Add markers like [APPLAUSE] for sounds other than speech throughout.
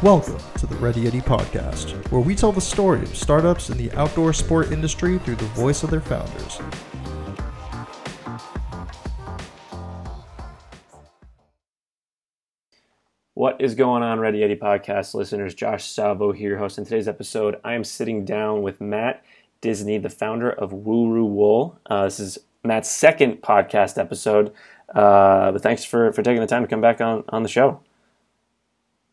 Welcome to the Ready Yeti podcast, where we tell the story of startups in the outdoor sport industry through the voice of their founders. What is going on, Ready Yeti podcast listeners? Josh Salvo here, hosting today's episode. I am sitting down with Matt Disney, the founder of Wuru Wool. Uh, this is Matt's second podcast episode, uh, but thanks for, for taking the time to come back on, on the show.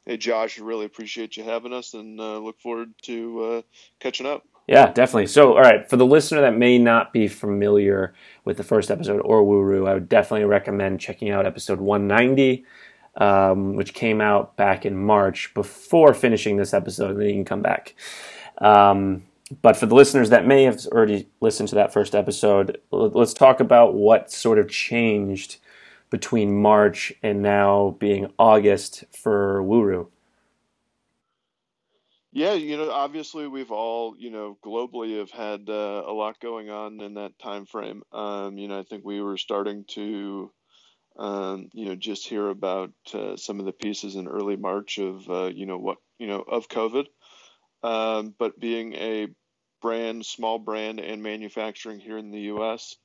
Hey, Josh, really appreciate you having us and uh, look forward to uh, catching up. Yeah, definitely. So, all right, for the listener that may not be familiar with the first episode or Wuru, I would definitely recommend checking out episode 190 um, which came out back in March before finishing this episode, then you can come back. Um, but for the listeners that may have already listened to that first episode, let's talk about what sort of changed between March and now being August for Wuru. Yeah, you know, obviously we've all, you know, globally have had uh, a lot going on in that time frame. Um, you know, I think we were starting to um, you know, just hear about uh, some of the pieces in early March of, uh, you know, what, you know, of COVID. Um, but being a brand, small brand and manufacturing here in the U.S.,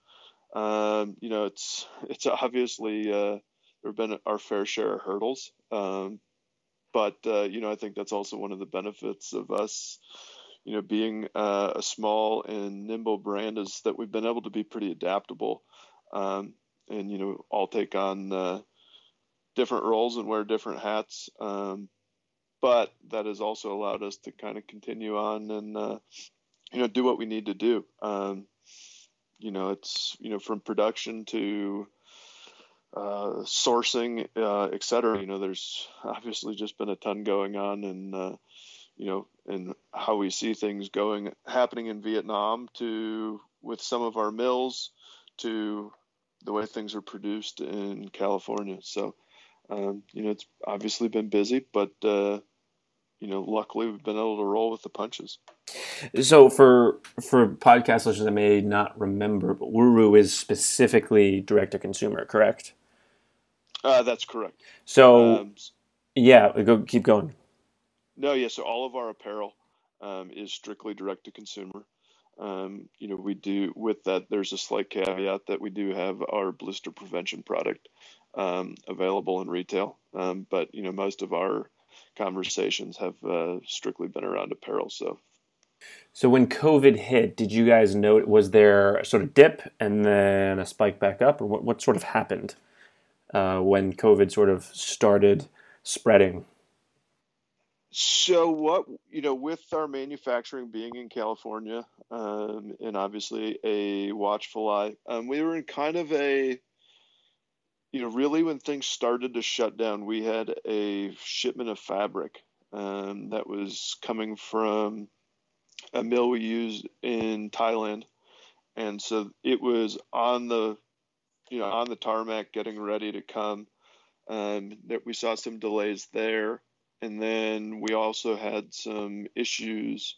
um, you know, it's, it's obviously, uh, there have been our fair share of hurdles. Um, but, uh, you know, I think that's also one of the benefits of us, you know, being uh, a small and nimble brand is that we've been able to be pretty adaptable. Um, and you know all take on uh, different roles and wear different hats. Um, but that has also allowed us to kind of continue on and uh, you know do what we need to do. Um, you know, it's you know from production to uh, sourcing, uh, et cetera. You know, there's obviously just been a ton going on, and uh, you know, and how we see things going happening in Vietnam to with some of our mills to the way things are produced in California. So, um, you know, it's obviously been busy, but uh, you know, luckily we've been able to roll with the punches. So, for for podcast listeners that may not remember, but Wuru is specifically direct to consumer, correct? Uh, that's correct. So, um, yeah, go keep going. No, yeah. So all of our apparel um, is strictly direct to consumer. Um, you know, we do with that. There's a slight caveat that we do have our blister prevention product um, available in retail, um, but you know, most of our conversations have uh, strictly been around apparel. So, so when COVID hit, did you guys note was there a sort of dip and then a spike back up, or what, what sort of happened uh, when COVID sort of started spreading? So what you know, with our manufacturing being in California, um, and obviously a watchful eye, um, we were in kind of a, you know, really when things started to shut down, we had a shipment of fabric um, that was coming from a mill we used in Thailand, and so it was on the, you know, on the tarmac getting ready to come. Um, that we saw some delays there and then we also had some issues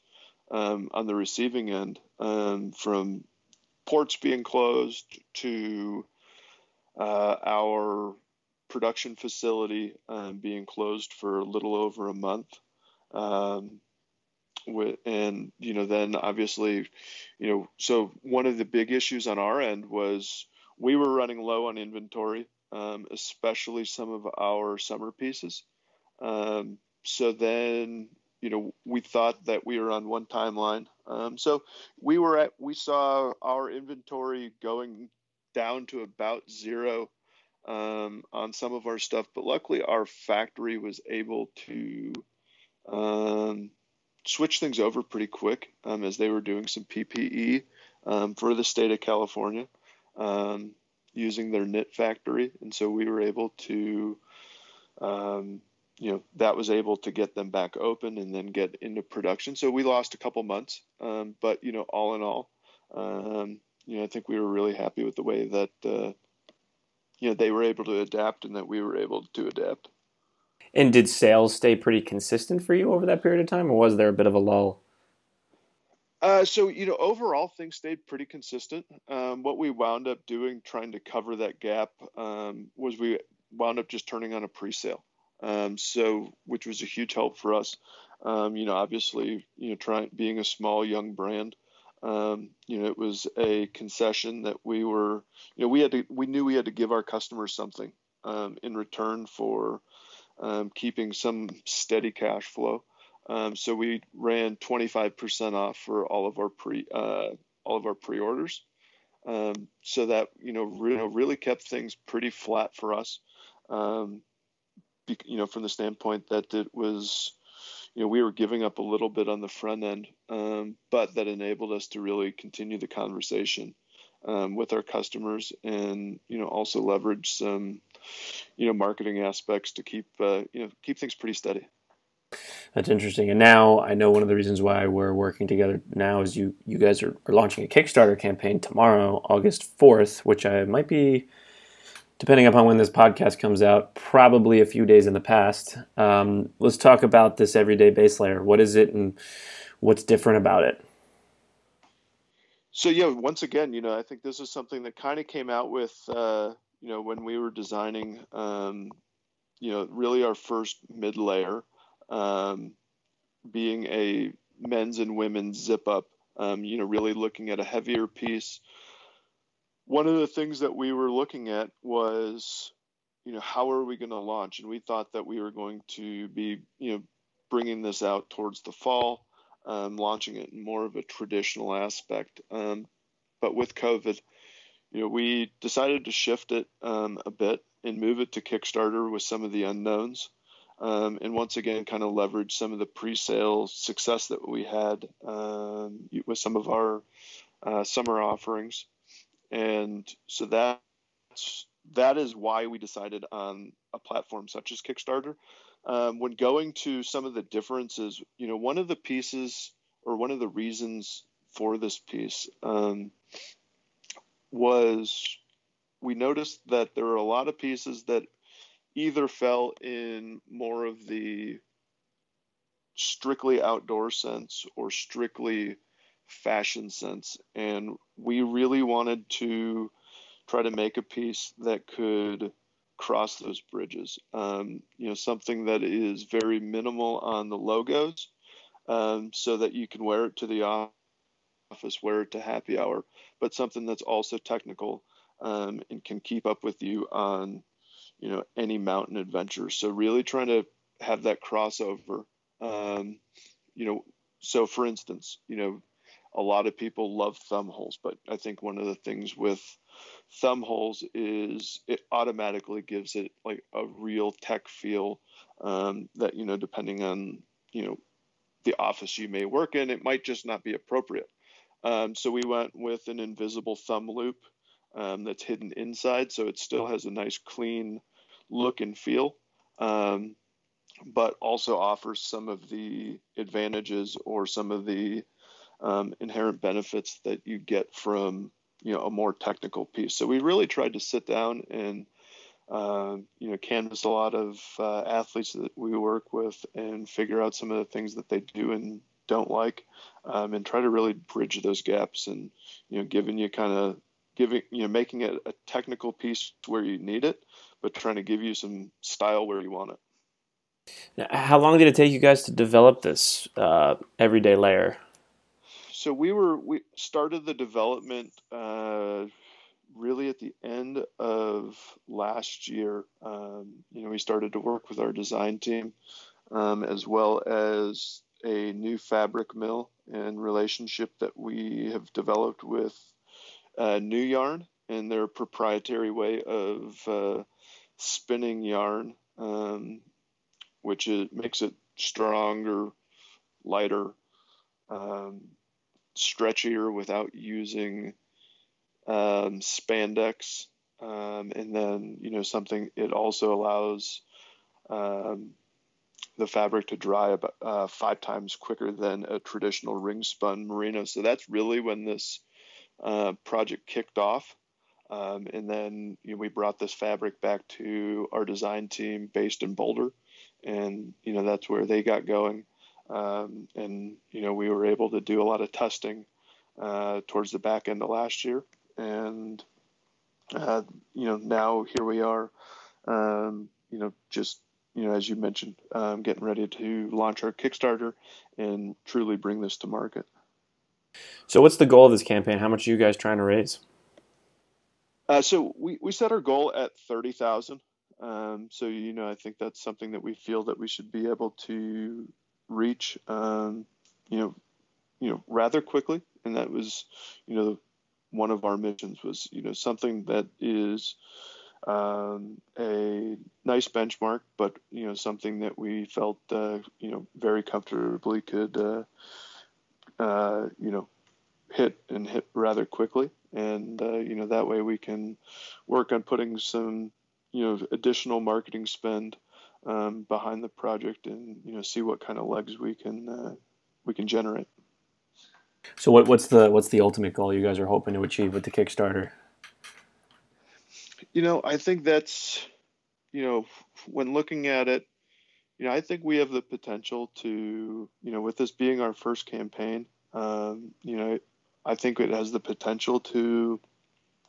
um, on the receiving end um, from ports being closed to uh, our production facility um, being closed for a little over a month. Um, with, and you know then obviously you know so one of the big issues on our end was we were running low on inventory um, especially some of our summer pieces um, so then, you know, we thought that we were on one timeline. Um, so we were at, we saw our inventory going down to about zero um, on some of our stuff, but luckily our factory was able to um, switch things over pretty quick um, as they were doing some PPE um, for the state of California um, using their knit factory. And so we were able to um, you know that was able to get them back open and then get into production. So we lost a couple months, but you know all in all, you know I think we were really happy with the way that uh, you know they were able to adapt and that we were able to adapt. And did sales stay pretty consistent for you over that period of time, or was there a bit of a lull? Uh, so you know, overall things stayed pretty consistent. Um, what we wound up doing, trying to cover that gap, um, was we wound up just turning on a pre-sale. Um, so, which was a huge help for us. Um, you know, obviously, you know, trying being a small young brand, um, you know, it was a concession that we were, you know, we had to, we knew we had to give our customers something um, in return for um, keeping some steady cash flow. Um, so we ran 25% off for all of our pre, uh, all of our pre-orders. Um, so that you know, re- really kept things pretty flat for us. Um, be, you know, from the standpoint that it was you know, we were giving up a little bit on the front end, um, but that enabled us to really continue the conversation um, with our customers and, you know, also leverage some, you know, marketing aspects to keep, uh, you know, keep things pretty steady. That's interesting. And now I know one of the reasons why we're working together now is you, you guys are, are launching a Kickstarter campaign tomorrow, August 4th, which I might be depending upon when this podcast comes out, probably a few days in the past. Um, let's talk about this everyday base layer. What is it and what's different about it? So yeah, once again, you know, I think this is something that kind of came out with, uh, you know, when we were designing, um, you know, really our first mid layer, um, being a men's and women's zip up. Um, you know, really looking at a heavier piece one of the things that we were looking at was, you know, how are we going to launch? And we thought that we were going to be, you know, bringing this out towards the fall, um, launching it in more of a traditional aspect. Um, but with COVID, you know, we decided to shift it um, a bit and move it to Kickstarter with some of the unknowns. Um, and once again, kind of leverage some of the pre-sale success that we had um, with some of our uh, summer offerings and so that's that is why we decided on a platform such as Kickstarter. Um, when going to some of the differences, you know, one of the pieces or one of the reasons for this piece um, was we noticed that there were a lot of pieces that either fell in more of the strictly outdoor sense or strictly fashion sense. And we really wanted to try to make a piece that could cross those bridges. Um, you know, something that is very minimal on the logos um, so that you can wear it to the office, wear it to happy hour, but something that's also technical um, and can keep up with you on, you know, any mountain adventure. So really trying to have that crossover. Um, you know, so for instance, you know, a lot of people love thumb holes, but I think one of the things with thumb holes is it automatically gives it like a real tech feel um, that you know depending on you know the office you may work in, it might just not be appropriate. Um, so we went with an invisible thumb loop um, that's hidden inside, so it still has a nice clean look and feel. Um, but also offers some of the advantages or some of the um, inherent benefits that you get from you know a more technical piece. So we really tried to sit down and uh, you know canvas a lot of uh, athletes that we work with and figure out some of the things that they do and don't like, um, and try to really bridge those gaps and you know giving you kind of giving you know making it a technical piece where you need it, but trying to give you some style where you want it. Now, how long did it take you guys to develop this uh, everyday layer? So we were we started the development uh, really at the end of last year. Um, you know, we started to work with our design team um, as well as a new fabric mill and relationship that we have developed with uh, Nuyarn and their proprietary way of uh, spinning yarn, um, which makes it stronger, lighter. Um, stretchier without using um, spandex. Um, and then, you know, something it also allows um, the fabric to dry about uh, five times quicker than a traditional ring spun merino. So that's really when this uh, project kicked off. Um, and then you know, we brought this fabric back to our design team based in Boulder, and you know that's where they got going. Um, and you know we were able to do a lot of testing uh, towards the back end of last year, and uh, you know now here we are, um, you know just you know, as you mentioned, um, getting ready to launch our Kickstarter and truly bring this to market. So, what's the goal of this campaign? How much are you guys trying to raise? Uh, so we, we set our goal at thirty thousand. Um, so you know, I think that's something that we feel that we should be able to reach, um, you know, you know, rather quickly. And that was, you know, one of our missions was, you know, something that is um, a nice benchmark, but you know, something that we felt, uh, you know, very comfortably could, uh, uh, you know, hit and hit rather quickly. And uh, you know, that way we can work on putting some, you know, additional marketing spend um, behind the project, and you know, see what kind of legs we can uh, we can generate. So what, what's the what's the ultimate goal you guys are hoping to achieve with the Kickstarter? You know, I think that's you know when looking at it, you know, I think we have the potential to you know with this being our first campaign, um, you know, I think it has the potential to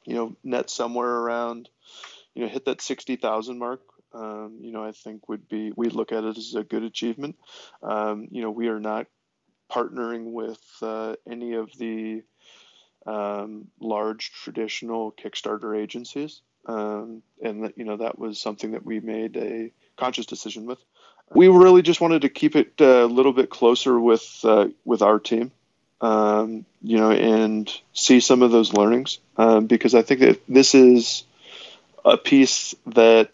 you know net somewhere around you know hit that sixty thousand mark. Um, you know, I think would be we look at it as a good achievement. Um, you know, we are not partnering with uh, any of the um, large traditional Kickstarter agencies, um, and that you know that was something that we made a conscious decision with. We really just wanted to keep it a little bit closer with uh, with our team, um, you know, and see some of those learnings um, because I think that this is a piece that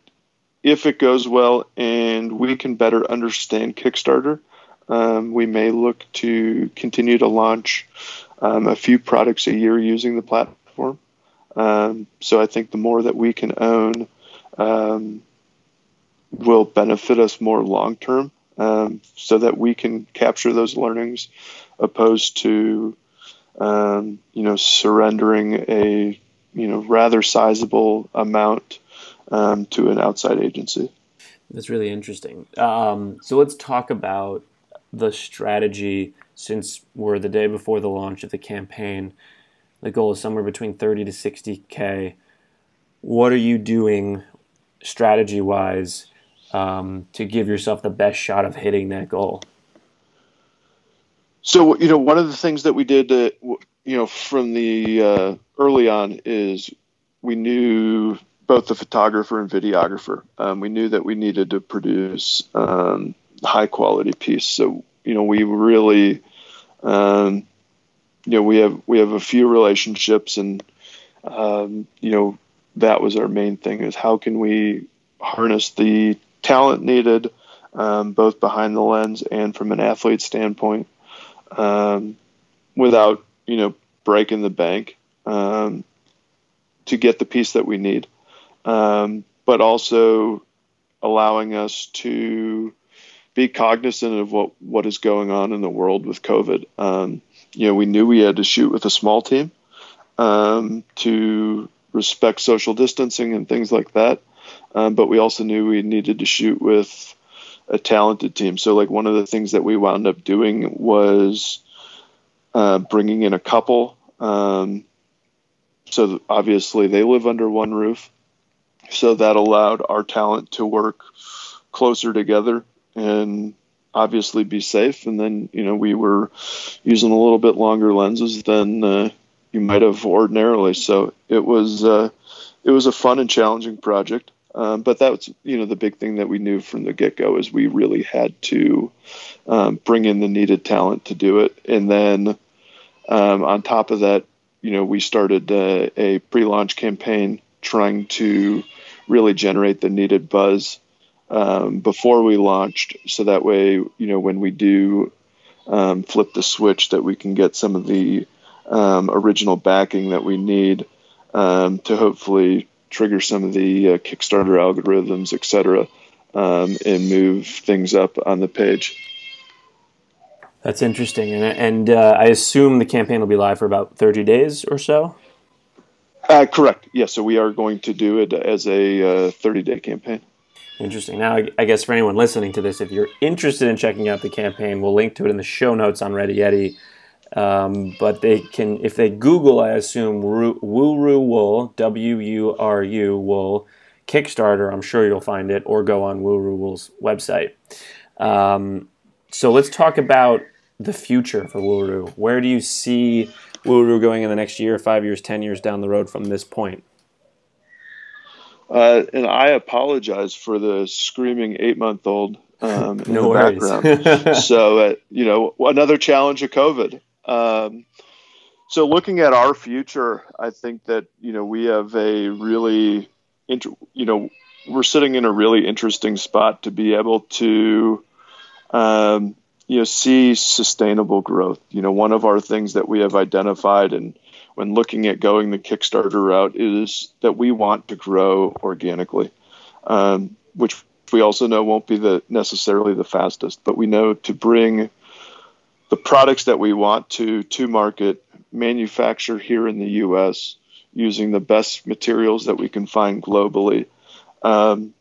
if it goes well and we can better understand Kickstarter, um, we may look to continue to launch um, a few products a year using the platform. Um, so I think the more that we can own um, will benefit us more long term, um, so that we can capture those learnings, opposed to um, you know surrendering a you know rather sizable amount to an outside agency. That's really interesting. Um, so let's talk about the strategy since we're the day before the launch of the campaign. The goal is somewhere between 30 to 60K. What are you doing strategy wise um, to give yourself the best shot of hitting that goal? So, you know, one of the things that we did, uh, you know, from the uh, early on is we knew both the photographer and videographer. Um, we knew that we needed to produce um, high quality piece. So you know we really um, you know we have we have a few relationships and um, you know that was our main thing is how can we harness the talent needed um, both behind the lens and from an athlete standpoint um, without you know breaking the bank to get the piece that we need um, but also allowing us to be cognizant of what what is going on in the world with COVID. Um, you know, we knew we had to shoot with a small team um, to respect social distancing and things like that, um, but we also knew we needed to shoot with a talented team. So, like one of the things that we wound up doing was uh, bringing in a couple. Um, so obviously they live under one roof, so that allowed our talent to work closer together and obviously be safe. And then, you know, we were using a little bit longer lenses than uh, you might have ordinarily. So it was uh, it was a fun and challenging project. Um, but that's you know the big thing that we knew from the get go is we really had to um, bring in the needed talent to do it, and then um, on top of that, you know we started uh, a pre-launch campaign trying to really generate the needed buzz um, before we launched, so that way, you know, when we do um, flip the switch, that we can get some of the um, original backing that we need um, to hopefully trigger some of the uh, Kickstarter algorithms, et cetera, um, and move things up on the page. That's interesting, and, and uh, I assume the campaign will be live for about thirty days or so. Uh, correct. Yes. Yeah, so we are going to do it as a uh, thirty-day campaign. Interesting. Now, I guess for anyone listening to this, if you're interested in checking out the campaign, we'll link to it in the show notes on Ready Yeti. Um, but they can, if they Google, I assume, Wuru Wool, W U R U Wool Kickstarter, I'm sure you'll find it, or go on Wuru Wool's website. Um, so let's talk about the future for Wuru. Where do you see Wuru going in the next year, five years, ten years down the road from this point? Uh, and I apologize for the screaming eight-month-old um, in no the background. [LAUGHS] so, uh, you know, another challenge of COVID. Um, so, looking at our future, I think that you know we have a really, inter- you know, we're sitting in a really interesting spot to be able to um, you know see sustainable growth. You know, one of our things that we have identified and when looking at going the Kickstarter route is that we want to grow organically, um, which we also know won't be the necessarily the fastest, but we know to bring the products that we want to to market, manufacture here in the U.S. using the best materials that we can find globally. Um,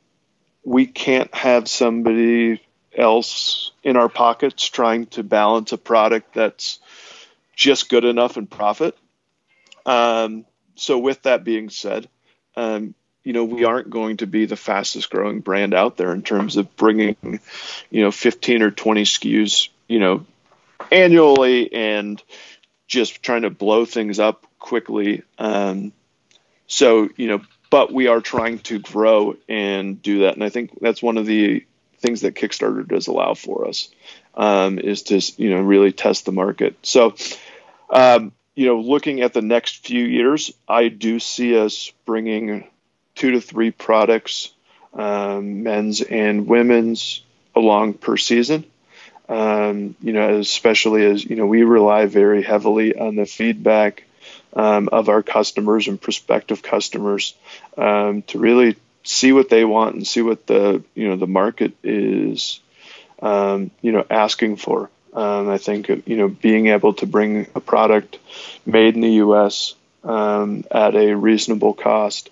we can't have somebody else in our pockets trying to balance a product that's just good enough in profit. Um, so, with that being said, um, you know, we aren't going to be the fastest growing brand out there in terms of bringing, you know, 15 or 20 SKUs, you know, annually and just trying to blow things up quickly. Um, so, you know, but we are trying to grow and do that. And I think that's one of the things that Kickstarter does allow for us um, is to you know really test the market. So, um, you know, looking at the next few years, I do see us bringing two to three products, um, men's and women's, along per season. Um, you know, especially as you know, we rely very heavily on the feedback um, of our customers and prospective customers um, to really see what they want and see what the you know the market is um, you know asking for. Um, I think you know being able to bring a product made in the U.S. Um, at a reasonable cost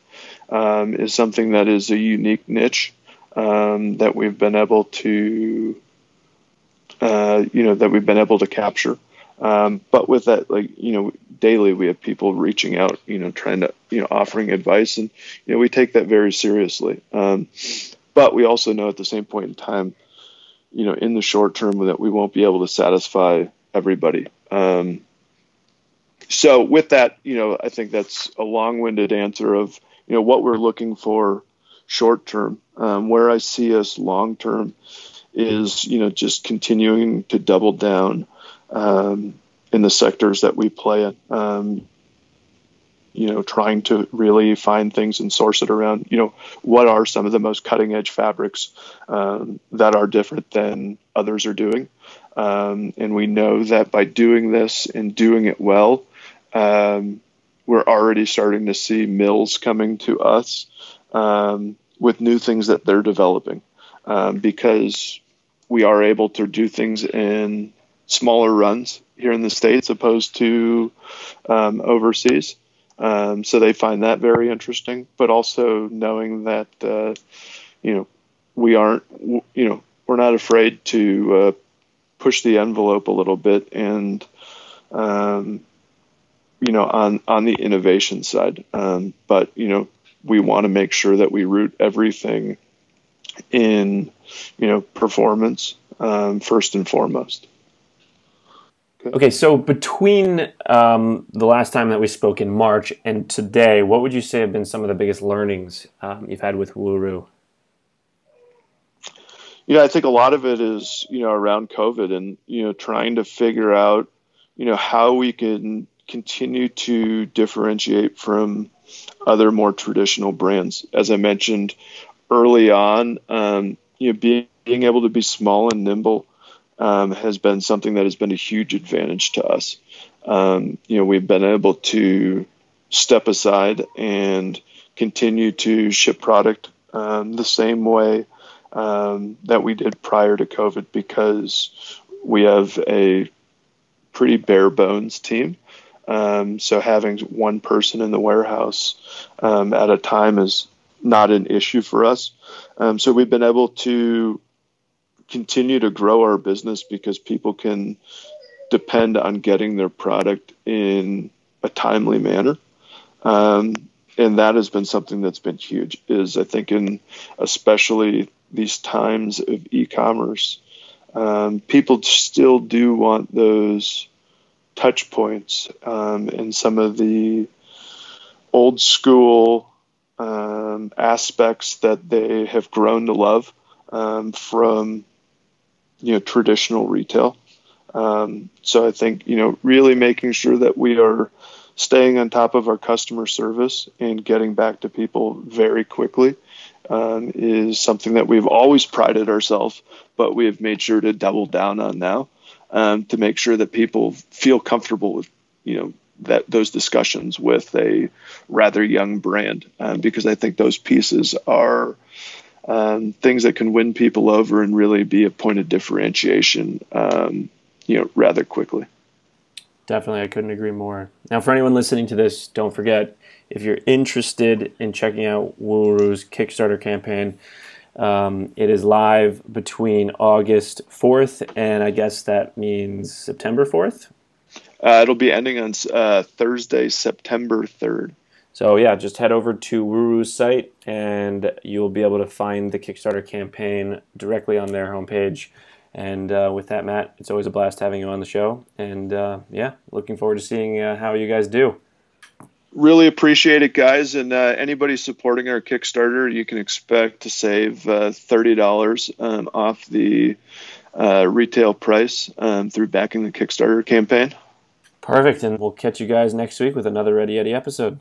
um, is something that is a unique niche um, that we've been able to uh, you know that we've been able to capture. Um, but with that, like you know, daily we have people reaching out, you know, trying to, you know, offering advice, and you know, we take that very seriously. Um, but we also know at the same point in time, you know, in the short term that we won't be able to satisfy everybody. Um, so with that, you know, I think that's a long-winded answer of you know what we're looking for short term. Um, where I see us long term is you know just continuing to double down um, in the sectors that we play in. Um, you know, trying to really find things and source it around, you know, what are some of the most cutting edge fabrics um, that are different than others are doing. Um, and we know that by doing this and doing it well, um, we're already starting to see mills coming to us um, with new things that they're developing um, because we are able to do things in smaller runs here in the states opposed to um, overseas. Um, so they find that very interesting, but also knowing that uh, you know we aren't you know we're not afraid to uh, push the envelope a little bit and um, you know on on the innovation side, um, but you know we want to make sure that we root everything in you know performance um, first and foremost. Okay, so between um, the last time that we spoke in March and today, what would you say have been some of the biggest learnings um, you've had with Wuru? You know, I think a lot of it is you know around COVID and you know trying to figure out you know how we can continue to differentiate from other more traditional brands. As I mentioned early on, um, you know, being being able to be small and nimble um, has been something that has been a huge advantage to us. Um, you know, we've been able to step aside and continue to ship product um, the same way um, that we did prior to COVID because we have a pretty bare bones team. Um, so having one person in the warehouse um, at a time is not an issue for us. so we've been able to continue to grow our business because people can depend on getting their product in a timely manner. Um, and that has been something that's been huge. Is I think in especially these times of e-commerce, um, people still do want those touch points um, and some of the old school um, aspects that they have grown to love um, from you know traditional retail. Um, so I think you know really making sure that we are staying on top of our customer service and getting back to people very quickly um, is something that we've always prided ourselves, but we have made sure to double down on now um, to make sure that people feel comfortable with you know that those discussions with a rather young brand um, because I think those pieces are um, things that can win people over and really be a point of differentiation, um, you know, rather quickly. Definitely, I couldn't agree more. Now, for anyone listening to this, don't forget if you're interested in checking out Wuru's Kickstarter campaign. Um, it is live between August 4th and I guess that means September 4th. Uh, it'll be ending on uh, Thursday, September 3rd. So, yeah, just head over to Wuru's site and you'll be able to find the Kickstarter campaign directly on their homepage. And uh, with that, Matt, it's always a blast having you on the show. And uh, yeah, looking forward to seeing uh, how you guys do. Really appreciate it, guys. And uh, anybody supporting our Kickstarter, you can expect to save $30 um, off the retail price um, through backing the Kickstarter campaign. Perfect. And we'll catch you guys next week with another Ready Yeti episode.